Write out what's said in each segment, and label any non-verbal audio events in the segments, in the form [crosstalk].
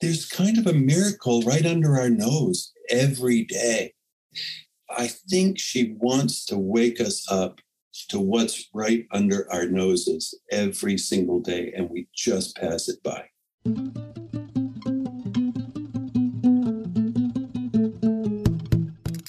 there's kind of a miracle right under our nose every day. I think she wants to wake us up to what's right under our noses every single day, and we just pass it by.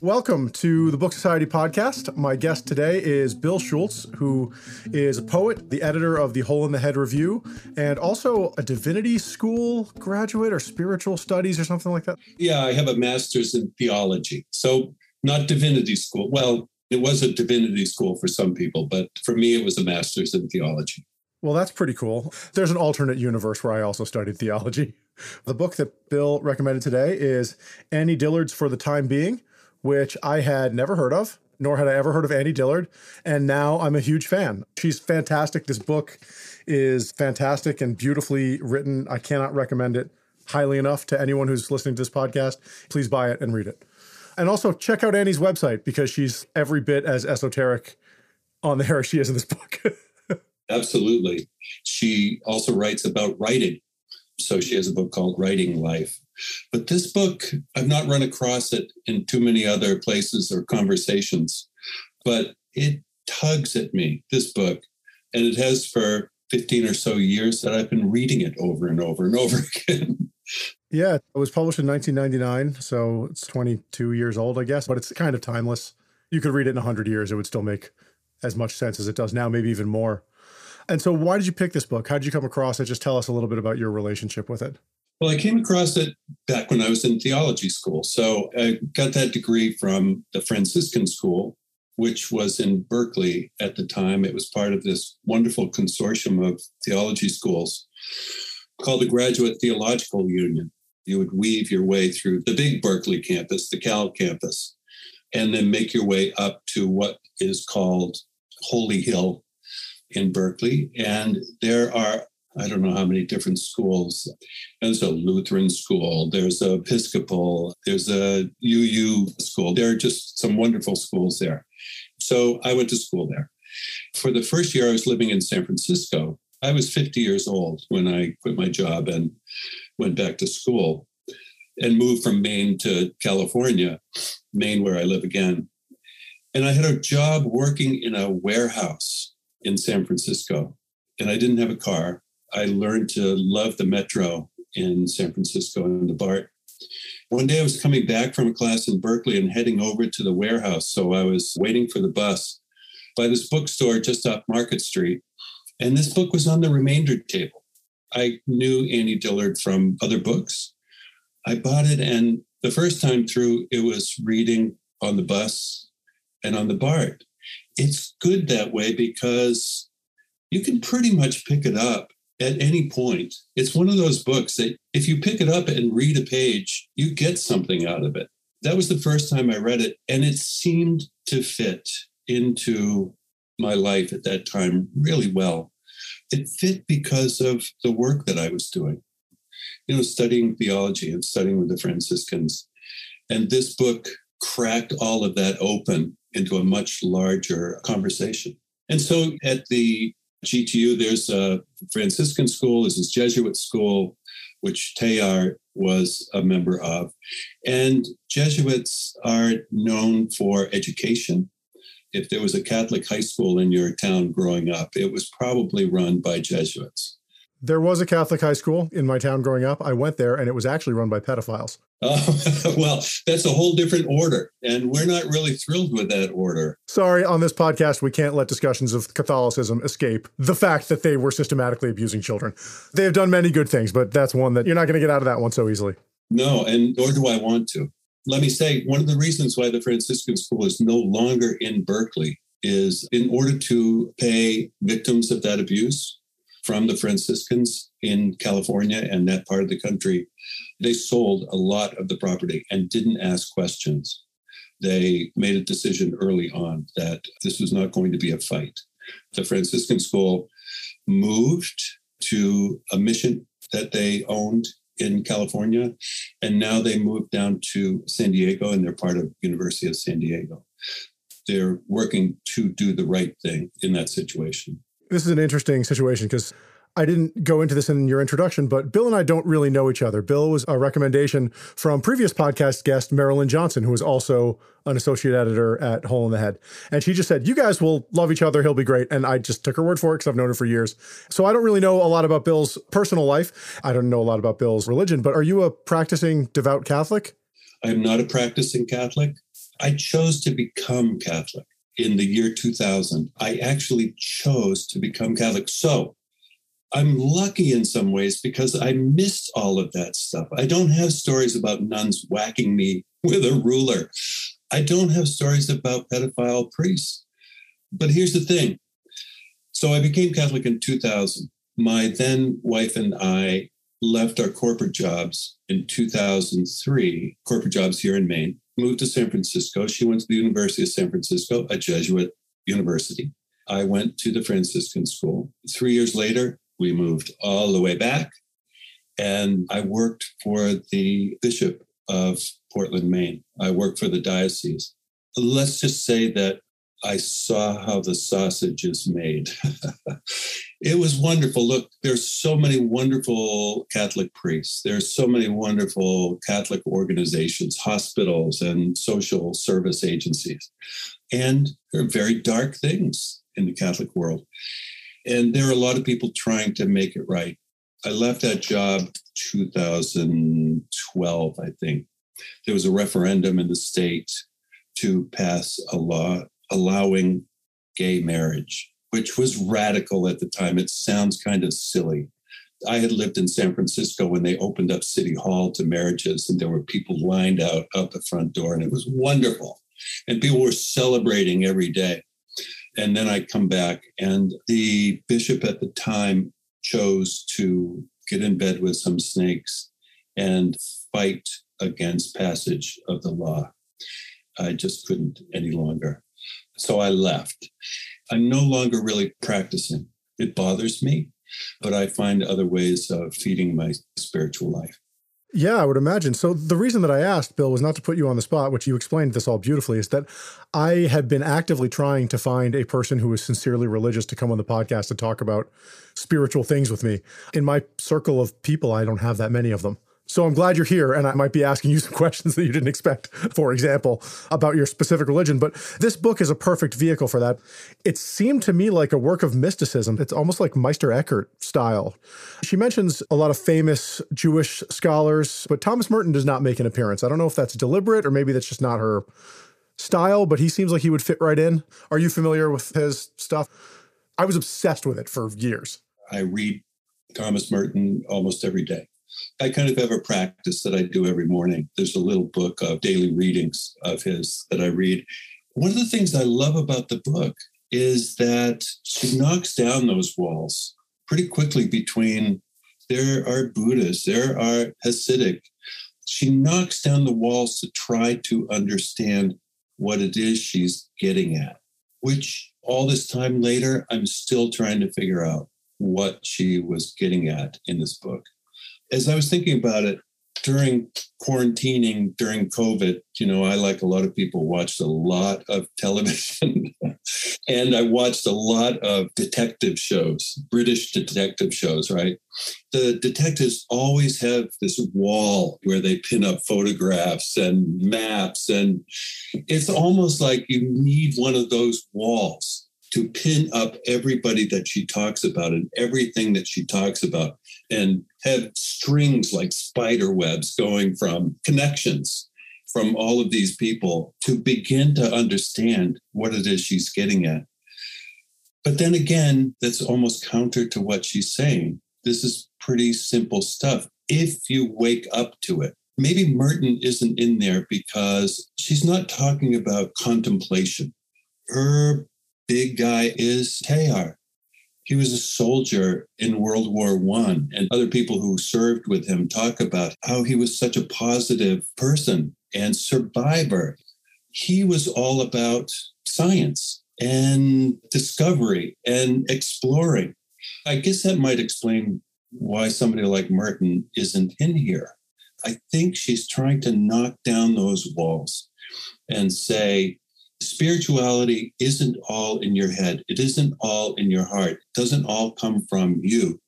Welcome to the Book Society podcast. My guest today is Bill Schultz, who is a poet, the editor of the Hole in the Head Review, and also a divinity school graduate or spiritual studies or something like that. Yeah, I have a master's in theology. So, not divinity school. Well, it was a divinity school for some people, but for me, it was a master's in theology. Well, that's pretty cool. There's an alternate universe where I also studied theology. [laughs] The book that Bill recommended today is Annie Dillard's For the Time Being which I had never heard of, nor had I ever heard of Annie Dillard. And now I'm a huge fan. She's fantastic. This book is fantastic and beautifully written. I cannot recommend it highly enough to anyone who's listening to this podcast. Please buy it and read it. And also check out Annie's website because she's every bit as esoteric on there as she is in this book. [laughs] Absolutely. She also writes about writing. So she has a book called Writing Life. But this book, I've not run across it in too many other places or conversations, but it tugs at me, this book. And it has for 15 or so years that I've been reading it over and over and over [laughs] again. Yeah, it was published in 1999, so it's 22 years old, I guess, but it's kind of timeless. You could read it in 100 years, it would still make as much sense as it does now, maybe even more. And so, why did you pick this book? How did you come across it? Just tell us a little bit about your relationship with it. Well, I came across it back when I was in theology school. So I got that degree from the Franciscan school, which was in Berkeley at the time. It was part of this wonderful consortium of theology schools called the Graduate Theological Union. You would weave your way through the big Berkeley campus, the Cal campus, and then make your way up to what is called Holy Hill in Berkeley. And there are, I don't know how many different schools. There's a Lutheran school, there's a Episcopal, there's a UU school. There are just some wonderful schools there. So I went to school there. For the first year I was living in San Francisco, I was 50 years old when I quit my job and went back to school and moved from Maine to California, Maine, where I live again. And I had a job working in a warehouse in San Francisco, and I didn't have a car. I learned to love the metro in San Francisco and the BART. One day I was coming back from a class in Berkeley and heading over to the warehouse. So I was waiting for the bus by this bookstore just off Market Street. And this book was on the remainder table. I knew Annie Dillard from other books. I bought it, and the first time through, it was reading on the bus and on the BART it's good that way because you can pretty much pick it up at any point. It's one of those books that if you pick it up and read a page, you get something out of it. That was the first time I read it, and it seemed to fit into my life at that time really well. It fit because of the work that I was doing, you know, studying theology and studying with the Franciscans. And this book cracked all of that open into a much larger conversation. And so at the GTU, there's a Franciscan school, there's this Jesuit school, which Teilhard was a member of. And Jesuits are known for education. If there was a Catholic high school in your town growing up, it was probably run by Jesuits. There was a Catholic high school in my town growing up. I went there and it was actually run by pedophiles. Oh, [laughs] well, that's a whole different order. And we're not really thrilled with that order. Sorry, on this podcast, we can't let discussions of Catholicism escape the fact that they were systematically abusing children. They have done many good things, but that's one that you're not going to get out of that one so easily. No, and nor do I want to. Let me say one of the reasons why the Franciscan school is no longer in Berkeley is in order to pay victims of that abuse from the Franciscans in California and that part of the country, they sold a lot of the property and didn't ask questions. They made a decision early on that this was not going to be a fight. The Franciscan school moved to a mission that they owned in California, and now they moved down to San Diego, and they're part of University of San Diego. They're working to do the right thing in that situation this is an interesting situation because I didn't go into this in your introduction, but Bill and I don't really know each other. Bill was a recommendation from previous podcast guest Marilyn Johnson, who was also an associate editor at Hole in the Head. And she just said, You guys will love each other. He'll be great. And I just took her word for it because I've known her for years. So I don't really know a lot about Bill's personal life. I don't know a lot about Bill's religion, but are you a practicing devout Catholic? I am not a practicing Catholic. I chose to become Catholic in the year 2000. I actually chose to become Catholic. So I'm lucky in some ways because I missed all of that stuff. I don't have stories about nuns whacking me [laughs] with a ruler. I don't have stories about pedophile priests. But here's the thing. So I became Catholic in 2000. My then wife and I left our corporate jobs in 2003, corporate jobs here in Maine, moved to San Francisco. She went to the University of San Francisco, a Jesuit university. I went to the Franciscan school. Three years later, we moved all the way back. And I worked for the Bishop of Portland, Maine. I worked for the diocese. Let's just say that I saw how the sausage is made. [laughs] it was wonderful. Look, there's so many wonderful Catholic priests. There's so many wonderful Catholic organizations, hospitals, and social service agencies. And there are very dark things in the Catholic world. And there are a lot of people trying to make it right. I left that job 2012, I think. There was a referendum in the state to pass a law allowing gay marriage, which was radical at the time. It sounds kind of silly. I had lived in San Francisco when they opened up City Hall to marriages, and there were people lined out out the front door, and it was wonderful. And people were celebrating every day. And then I come back, and the bishop at the time chose to get in bed with some snakes and fight against passage of the law. I just couldn't any longer. So I left. I'm no longer really practicing. It bothers me, but I find other ways of feeding my spiritual life. Yeah, I would imagine. So the reason that I asked, Bill, was not to put you on the spot, which you explained this all beautifully, is that I had been actively trying to find a person who was sincerely religious to come on the podcast to talk about spiritual things with me. In my circle of people, I don't have that many of them. So I'm glad you're here, and I might be asking you [laughs] some questions that you didn't expect, for example, about your specific religion. But this book is a perfect vehicle for that. It seemed to me like a work of mysticism. It's almost like Meister Eckhart style. She mentions a lot of famous Jewish scholars, but Thomas Merton does not make an appearance. I don't know if that's deliberate or maybe that's just not her style, but he seems like he would fit right in. Are you familiar with his stuff? I was obsessed with it for years. I read Thomas Merton almost every day. I kind of have a practice that I do every morning. There's a little book of daily readings of his that I read. One of the things I love about the book is that she knocks down those walls pretty quickly between there are Buddhists, there are Hasidic. She knocks down the walls to try to understand what it is she's getting at, which all this time later, I'm still trying to figure out what she was getting at in this book as I was thinking about it during quarantining during COVID, you know, I, like a lot of people, watched a lot of [laughs] television and I watched a lot of detective shows, British detective shows, right? The detectives always have this wall where they pin up photographs and maps. And it's almost like you need one of those walls to pin up everybody that she talks about and everything that she talks about and have strings like spider webs going from connections from all of these people to begin to understand what it is she's getting at. But then again, that's almost counter to what she's saying. This is pretty simple stuff if you wake up to it. Maybe Merton isn't in there because she's not talking about contemplation. Her big guy is Teilhard. He was a soldier in World War One, and other people who served with him talk about how he was such a positive person and survivor. He was all about science and discovery and exploring. I guess that might explain why somebody like Merton isn't in here. I think she's trying to knock down those walls and say, spirituality isn't all in your head. It isn't all in your heart. It doesn't all come from you.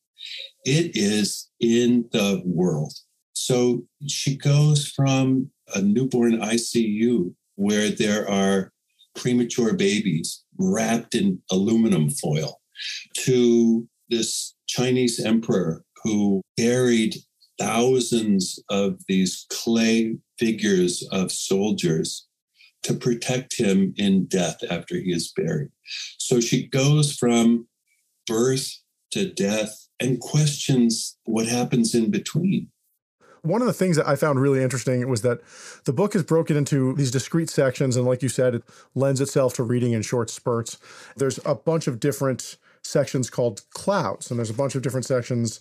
It is in the world. So she goes from a newborn ICU where there are premature babies wrapped in aluminum foil to this Chinese emperor who buried thousands of these clay figures of soldiers to protect him in death after he is buried. So she goes from birth to death and questions what happens in between. One of the things that I found really interesting was that the book is broken into these discrete sections. And like you said, it lends itself to reading in short spurts. There's a bunch of different sections called clouds, and there's a bunch of different sections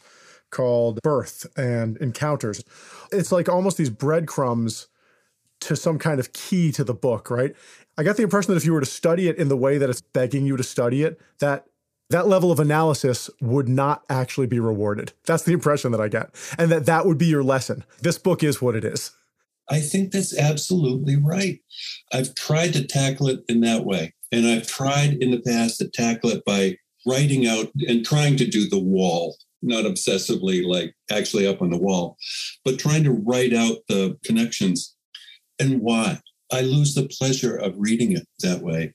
called birth and encounters. It's like almost these breadcrumbs to some kind of key to the book, right? I got the impression that if you were to study it in the way that it's begging you to study it, that that level of analysis would not actually be rewarded. That's the impression that I get. And that that would be your lesson. This book is what it is. I think that's absolutely right. I've tried to tackle it in that way. And I've tried in the past to tackle it by writing out and trying to do the wall, not obsessively like actually up on the wall, but trying to write out the connections and why. I lose the pleasure of reading it that way.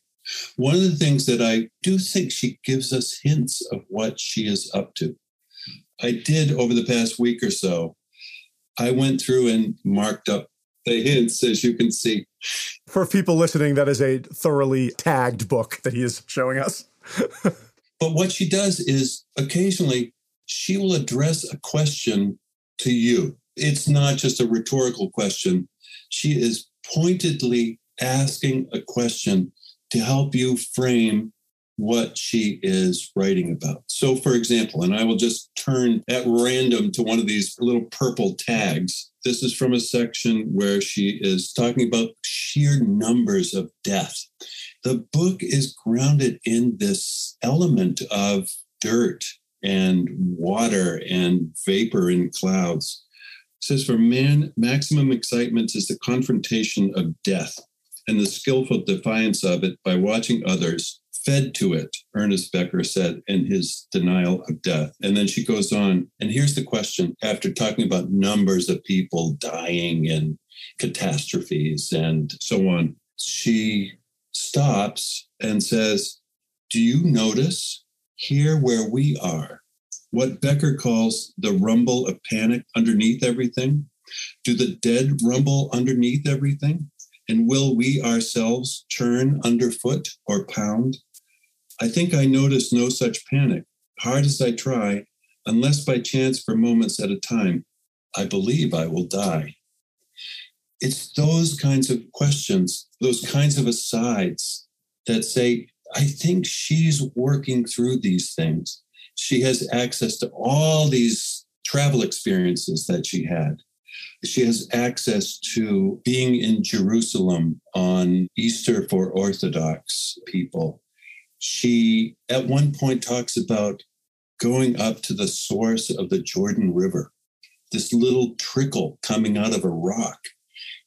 One of the things that I do think she gives us hints of what she is up to. I did over the past week or so. I went through and marked up the hints, as you can see. For people listening, that is a thoroughly tagged book that he is showing us. [laughs] but what she does is occasionally she will address a question to you. It's not just a rhetorical question. She is pointedly asking a question to help you frame what she is writing about. So, for example, and I will just turn at random to one of these little purple tags. This is from a section where she is talking about sheer numbers of death. The book is grounded in this element of dirt and water and vapor in clouds. Says, For man, maximum excitement is the confrontation of death and the skillful defiance of it by watching others fed to it, Ernest Becker said in his denial of death. And then she goes on, and here's the question after talking about numbers of people dying and catastrophes and so on, she stops and says, Do you notice here where we are what Becker calls the rumble of panic underneath everything? Do the dead rumble underneath everything? And will we ourselves churn underfoot or pound? I think I notice no such panic. Hard as I try, unless by chance for moments at a time, I believe I will die. It's those kinds of questions, those kinds of asides that say, I think she's working through these things. She has access to all these travel experiences that she had. She has access to being in Jerusalem on Easter for Orthodox people. She, at one point, talks about going up to the source of the Jordan River, this little trickle coming out of a rock,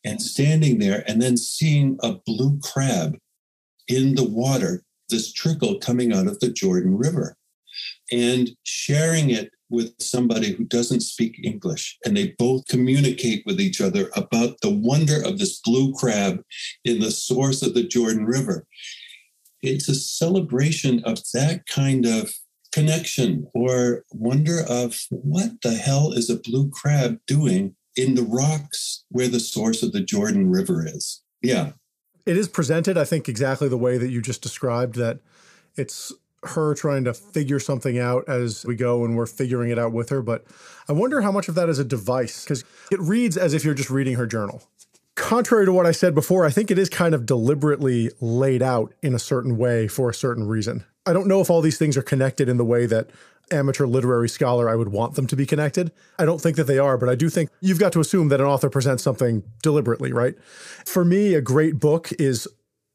and standing there and then seeing a blue crab in the water, this trickle coming out of the Jordan River, and sharing it with somebody who doesn't speak English, and they both communicate with each other about the wonder of this blue crab in the source of the Jordan River. It's a celebration of that kind of connection or wonder of what the hell is a blue crab doing in the rocks where the source of the Jordan River is. Yeah. It is presented, I think, exactly the way that you just described that it's her trying to figure something out as we go and we're figuring it out with her. But I wonder how much of that is a device because it reads as if you're just reading her journal. Contrary to what I said before, I think it is kind of deliberately laid out in a certain way for a certain reason. I don't know if all these things are connected in the way that amateur literary scholar I would want them to be connected. I don't think that they are, but I do think you've got to assume that an author presents something deliberately, right? For me, a great book is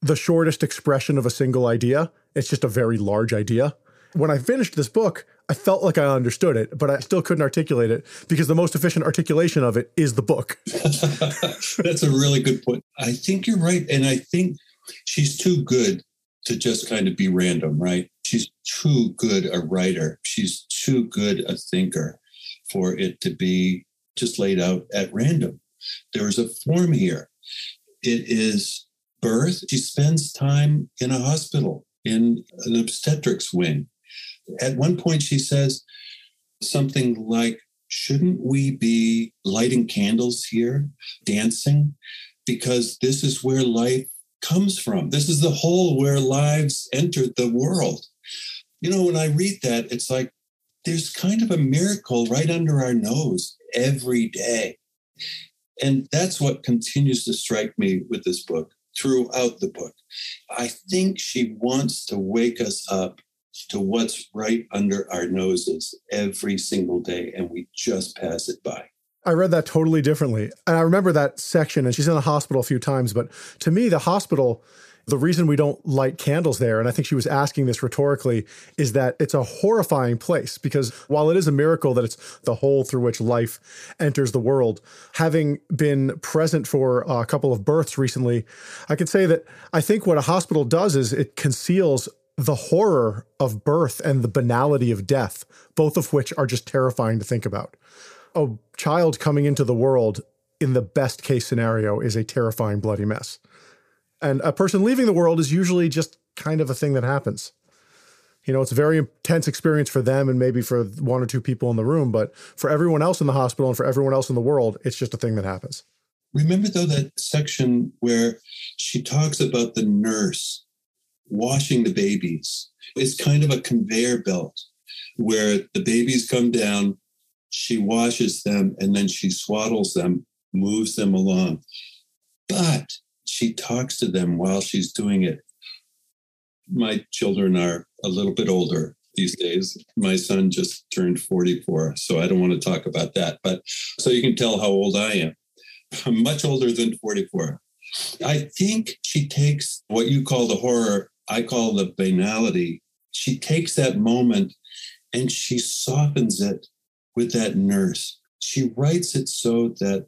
the shortest expression of a single idea. It's just a very large idea. When I finished this book, I felt like I understood it, but I still couldn't articulate it because the most efficient articulation of it is the book. [laughs] [laughs] That's a really good point. I think you're right. And I think she's too good to just kind of be random, right? She's too good a writer. She's too good a thinker for it to be just laid out at random. There is a form here. It is birth. She spends time in a hospital in an obstetrics wing. At one point, she says something like, Shouldn't we be lighting candles here, dancing? Because this is where life comes from. This is the hole where lives entered the world. You know, when I read that, it's like there's kind of a miracle right under our nose every day. And that's what continues to strike me with this book throughout the book. I think she wants to wake us up to what's right under our noses every single day, and we just pass it by. I read that totally differently. And I remember that section, and she's in the hospital a few times, but to me, the hospital the reason we don't light candles there, and I think she was asking this rhetorically, is that it's a horrifying place because while it is a miracle that it's the hole through which life enters the world, having been present for a couple of births recently, I can say that I think what a hospital does is it conceals the horror of birth and the banality of death, both of which are just terrifying to think about. A child coming into the world in the best case scenario is a terrifying bloody mess. And a person leaving the world is usually just kind of a thing that happens. You know, it's a very intense experience for them and maybe for one or two people in the room, but for everyone else in the hospital and for everyone else in the world, it's just a thing that happens. Remember, though, that section where she talks about the nurse washing the babies? It's kind of a conveyor belt where the babies come down, she washes them, and then she swaddles them, moves them along. But she talks to them while she's doing it. My children are a little bit older these days. My son just turned 44, so I don't want to talk about that. But so you can tell how old I am. I'm much older than 44. I think she takes what you call the horror, I call the banality. She takes that moment and she softens it with that nurse. She writes it so that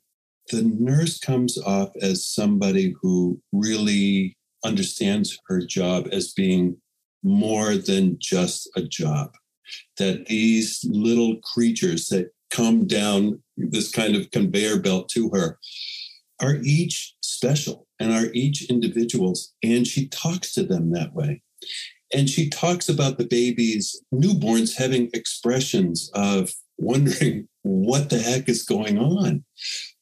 the nurse comes off as somebody who really understands her job as being more than just a job. That these little creatures that come down this kind of conveyor belt to her are each special and are each individuals. And she talks to them that way. And she talks about the babies, newborns having expressions of wondering [laughs] what the heck is going on.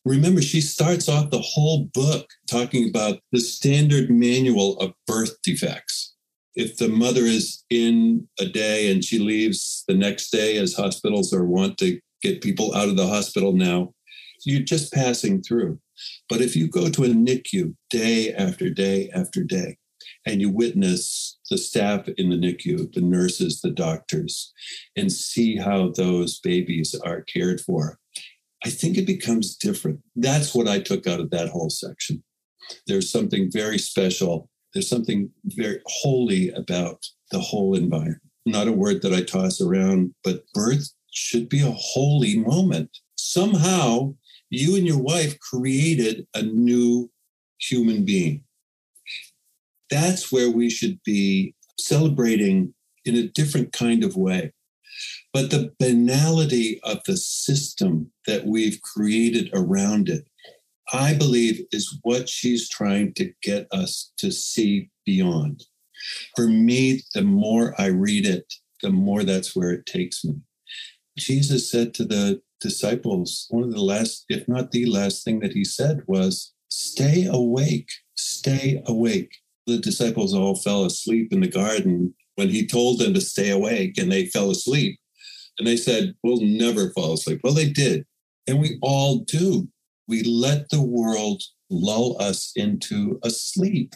Remember, she starts off the whole book talking about the standard manual of birth defects. If the mother is in a day and she leaves the next day, as hospitals are want to get people out of the hospital now, you're just passing through. But if you go to a NICU day after day after day, and you witness the staff in the NICU, the nurses, the doctors, and see how those babies are cared for, I think it becomes different. That's what I took out of that whole section. There's something very special. There's something very holy about the whole environment. Not a word that I toss around, but birth should be a holy moment. Somehow, you and your wife created a new human being. That's where we should be celebrating in a different kind of way. But the banality of the system that we've created around it, I believe, is what she's trying to get us to see beyond. For me, the more I read it, the more that's where it takes me. Jesus said to the disciples, one of the last, if not the last thing that he said was, Stay awake, stay awake. The disciples all fell asleep in the garden when he told them to stay awake and they fell asleep. And they said, We'll never fall asleep. Well, they did. And we all do. We let the world lull us into a sleep.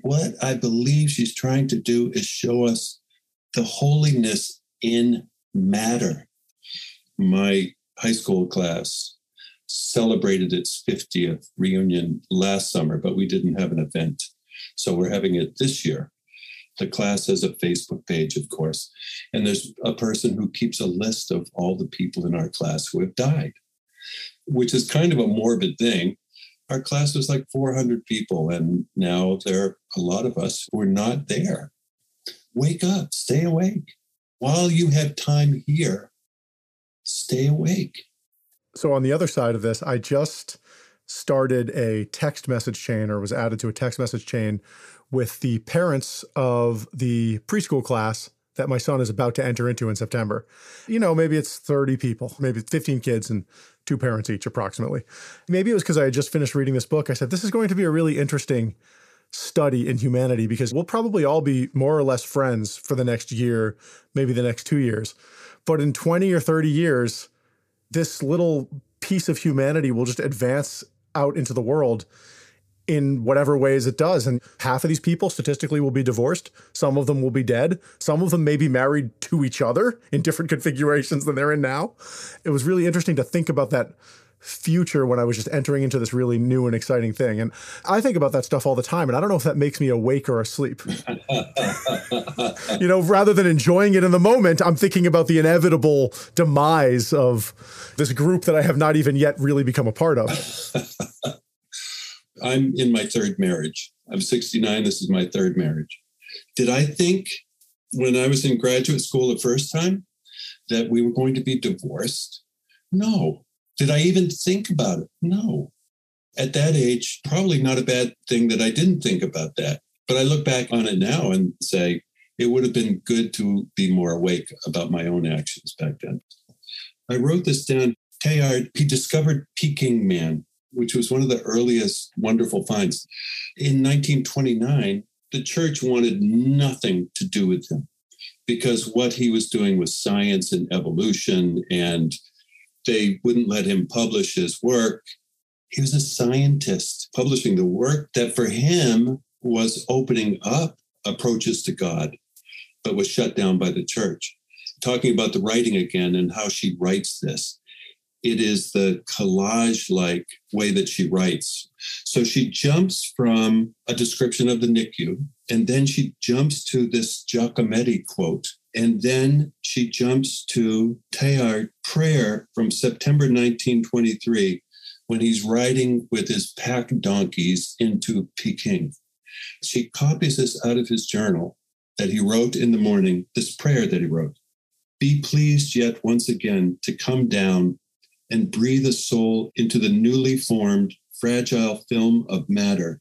What I believe she's trying to do is show us the holiness in matter. My high school class celebrated its 50th reunion last summer, but we didn't have an event. So we're having it this year. The class has a Facebook page, of course, and there's a person who keeps a list of all the people in our class who have died, which is kind of a morbid thing. Our class was like 400 people, and now there are a lot of us who are not there. wake up, stay awake. While you have time here, stay awake. So, on the other side of this, I just started a text message chain or was added to a text message chain with the parents of the preschool class that my son is about to enter into in September. You know, maybe it's 30 people, maybe 15 kids and two parents each, approximately. Maybe it was because I had just finished reading this book. I said, this is going to be a really interesting study in humanity because we'll probably all be more or less friends for the next year, maybe the next two years. But in 20 or 30 years, this little piece of humanity will just advance out into the world in whatever ways it does. And half of these people statistically will be divorced. Some of them will be dead. Some of them may be married to each other in different [laughs] configurations than they're in now. It was really interesting to think about that future when I was just entering into this really new and exciting thing. And I think about that stuff all the time. And I don't know if that makes me awake or asleep. you know, rather than enjoying it in the moment, I'm thinking about the inevitable demise of this group that I have not even yet really become a part of. [laughs] I'm in my third marriage. I'm 69. This is my third marriage. Did I think when I was in graduate school the first time that we were going to be divorced? No. Did I even think about it? No. At that age, probably not a bad thing that I didn't think about that. But I look back on it now and say it would have been good to be more awake about my own actions back then. I wrote this down. Teilhard, he discovered Peking Man, which was one of the earliest wonderful finds. In 1929, the church wanted nothing to do with him because what he was doing was science and evolution and they wouldn't let him publish his work. He was a scientist publishing the work that for him was opening up approaches to God, but was shut down by the church. Talking about the writing again and how she writes this, it is the collage like way that she writes. So she jumps from a description of the NICU, and then she jumps to this Giacometti quote and then she jumps to Teilhard prayer from September 1923 when he's riding with his pack donkeys into Peking. She copies this out of his journal that he wrote in the morning, this prayer that he wrote Be pleased yet once again to come down and breathe a soul into the newly formed, fragile film of matter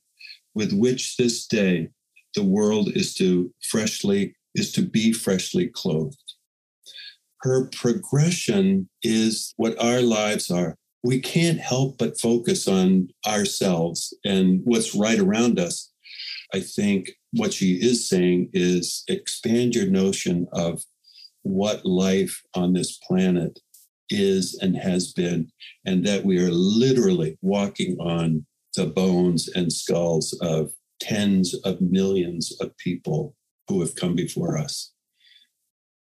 with which this day the world is to freshly is to be freshly clothed. Her progression is what our lives are. We can't help but focus on ourselves and what's right around us. I think what she is saying is expand your notion of what life on this planet is and has been, and that we are literally walking on the bones and skulls of tens of millions of people who have come before us.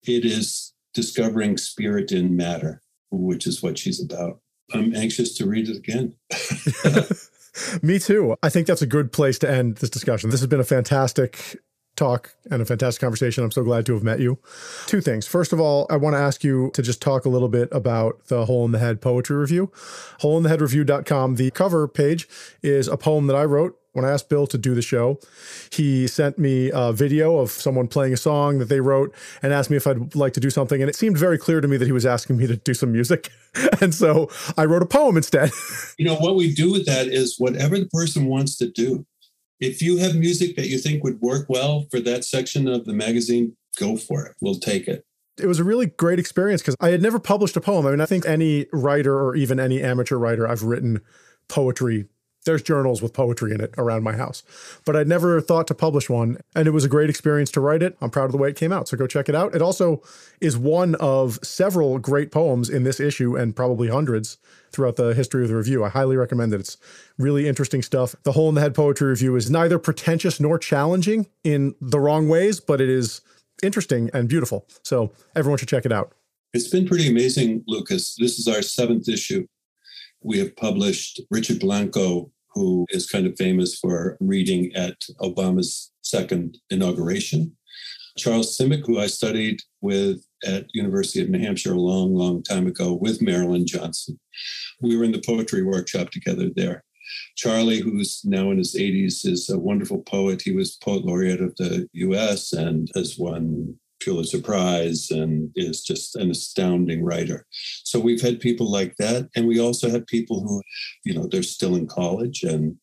It is discovering spirit in matter, which is what she's about. I'm anxious to read it again. [laughs] Me too. I think that's a good place to end this discussion. This has been a fantastic talk and a fantastic conversation. I'm so glad to have met you. Two things. First of all, I want to ask you to just talk a little bit about the Hole in the Head poetry review. Holeintheheadreview.com. The cover page is a poem that I wrote when I asked Bill to do the show, he sent me a video of someone playing a song that they wrote and asked me if I'd like to do something. And it seemed very clear to me that he was asking me to do some music. [laughs] and so I wrote a poem instead. you know, what we do with that is whatever the person wants to do. If you have music that you think would work well for that section of the magazine, go for it. We'll take it it was a really great experience because I had never published a poem. I mean, I think any writer or even any amateur writer, I've written poetry there's journals with poetry in it around my house. But I'd never thought to publish one, and it was a great experience to write it. I'm proud of the way it came out, so go check it out. It also is one of several great poems in this issue and probably hundreds throughout the history of the review. I highly recommend it. It's really interesting stuff. The Hole in the Head Poetry Review is neither pretentious nor challenging in the wrong ways, but it is interesting and beautiful. So everyone should check it out. It's been pretty amazing, Lucas. This is our seventh issue. We have published Richard Blanco who is kind of famous for reading at Obama's second inauguration. Charles Simic, who I studied with at University of New Hampshire a long, long time ago with Marilyn Johnson. We were in the poetry workshop together there. Charlie, who's now in his 80s, is a wonderful poet. He was poet laureate of the US and has won Pulitzer Prize and is just an astounding writer. So we've had people like that. And we also have people who, you know, they're still in college and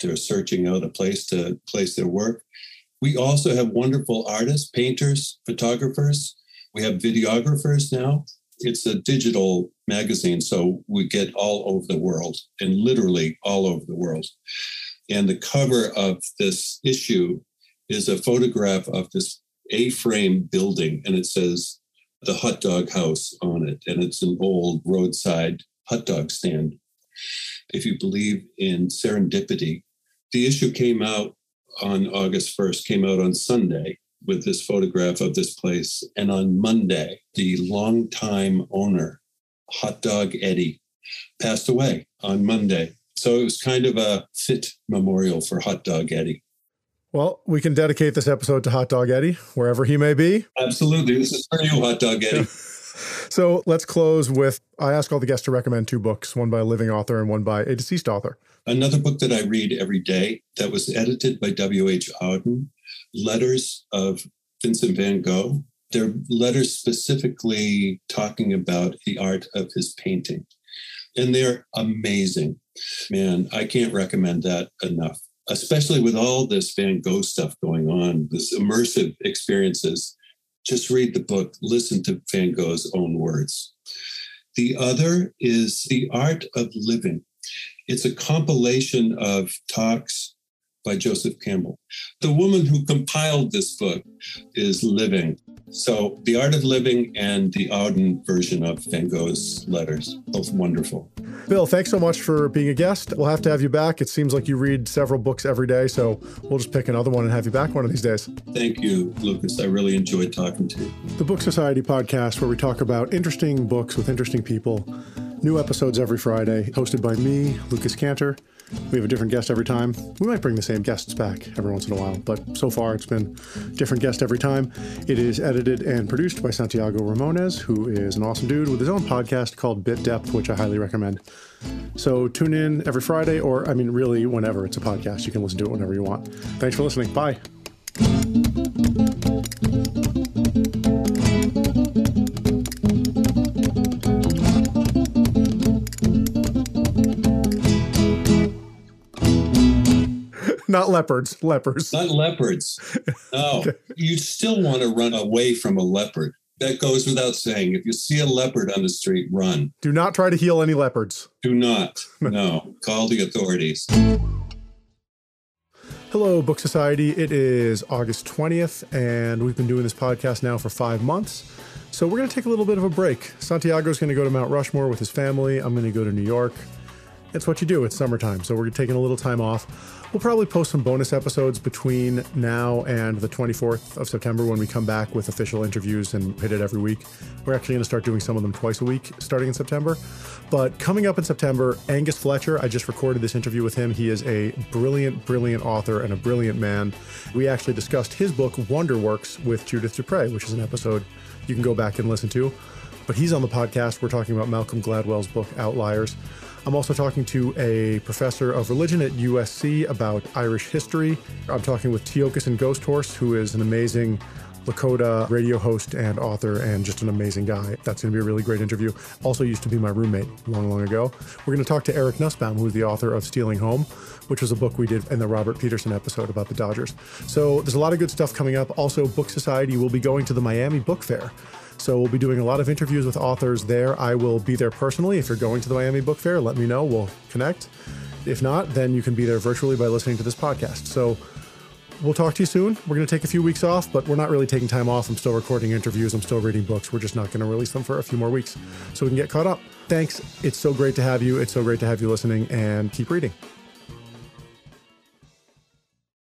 they're searching out a place to place their work. We also have wonderful artists, painters, photographers. We have videographers now. It's a digital magazine, so we get all over the world and literally all over the world. And the cover of this issue is a photograph of this A frame building, and it says the hot dog house on it. And it's an old roadside hot dog stand. If you believe in serendipity, the issue came out on August 1st, came out on Sunday with this photograph of this place. And on Monday, the longtime owner, Hot Dog Eddie, passed away on Monday. So it was kind of a fit memorial for Hot Dog Eddie. Well, we can dedicate this episode to Hot Dog Eddie, wherever he may be. Absolutely. This is for you, Hot Dog Eddie. [laughs] so let's close with I ask all the guests to recommend two books, one by a living author and one by a deceased author. Another book that I read every day that was edited by W.H. Auden letters of Vincent van Gogh. They're letters specifically talking about the art of his painting. And they're amazing. Man, I can't recommend that enough, especially with all this Van Gogh stuff going on, this immersive experiences. Just read the book, listen to Van Gogh's own words. The other is The Art of Living. It's a compilation of talks by Joseph Campbell. The woman who compiled this book is living. So, The Art of Living and the Auden version of Van Gogh's letters, both wonderful. Bill, thanks so much for being a guest. We'll have to have you back. It seems like you read several books every day, so we'll just pick another one and have you back one of these days. Thank you, Lucas. I really enjoyed talking to you. The Book Society podcast, where we talk about interesting books with interesting people. New episodes every Friday, hosted by me, Lucas Cantor. We have a different guest every time. We might bring the same guests back every once in a while, but so far it's been different guest every time. It is edited and produced by Santiago Ramones, who is an awesome dude with his own podcast called Bit Depth, which I highly recommend. So tune in every Friday, or I mean, really, whenever it's a podcast. You can listen to it whenever you want. Thanks for listening. Bye. Not leopards, lepers. Not leopards. No, [laughs] okay. you still want to run away from a leopard. That goes without saying. If you see a leopard on the street, run. Do not try to heal any leopards. Do not. [laughs] No. Call the authorities. Hello, Book Society. It is August 20th, and we've been doing this podcast now for five months. So we're going to take a little bit of a break. Santiago's going to go to Mount Rushmore with his family. I'm going to go to New York. It's what you do. It's summertime, so we're taking a little time off. We'll probably post some bonus episodes between now and the 24th of September when we come back with official interviews and hit it every week. We're actually going to start doing some of them twice a week starting in September. But coming up in September, Angus Fletcher, I just recorded this interview with him. He is a brilliant, brilliant author and a brilliant man. We actually discussed his book, Wonderworks, with Judith Dupre, which is an episode you can go back and listen to. But he's on the podcast. We're talking about Malcolm Gladwell's book, Outliers. I'm also talking to a professor of religion at USC about Irish history. I'm talking with Tiokasin Ghosthorse, who is an amazing Lakota radio host and author and just an amazing guy. That's going to be a really great interview. Also used to be my roommate long, long ago. We're going to talk to Eric Nusbaum, who's the author of Stealing Home, which was a book we did in the Robert Peterson episode about the Dodgers. So there's a lot of good stuff coming up. Also, Book Society will be going to the Miami Book Fair. So we'll be doing a lot of interviews with authors there. I will be there personally. If you're going to the Miami Book Fair, let me know. We'll connect. If not, then you can be there virtually by listening to this podcast. So we'll talk to you soon. We're going to take a few weeks off, but we're not really taking time off. I'm still recording interviews. I'm still reading books. We're just not going to release them for a few more weeks so we can get caught up. Thanks. It's so great to have you. It's so great to have you listening and keep reading.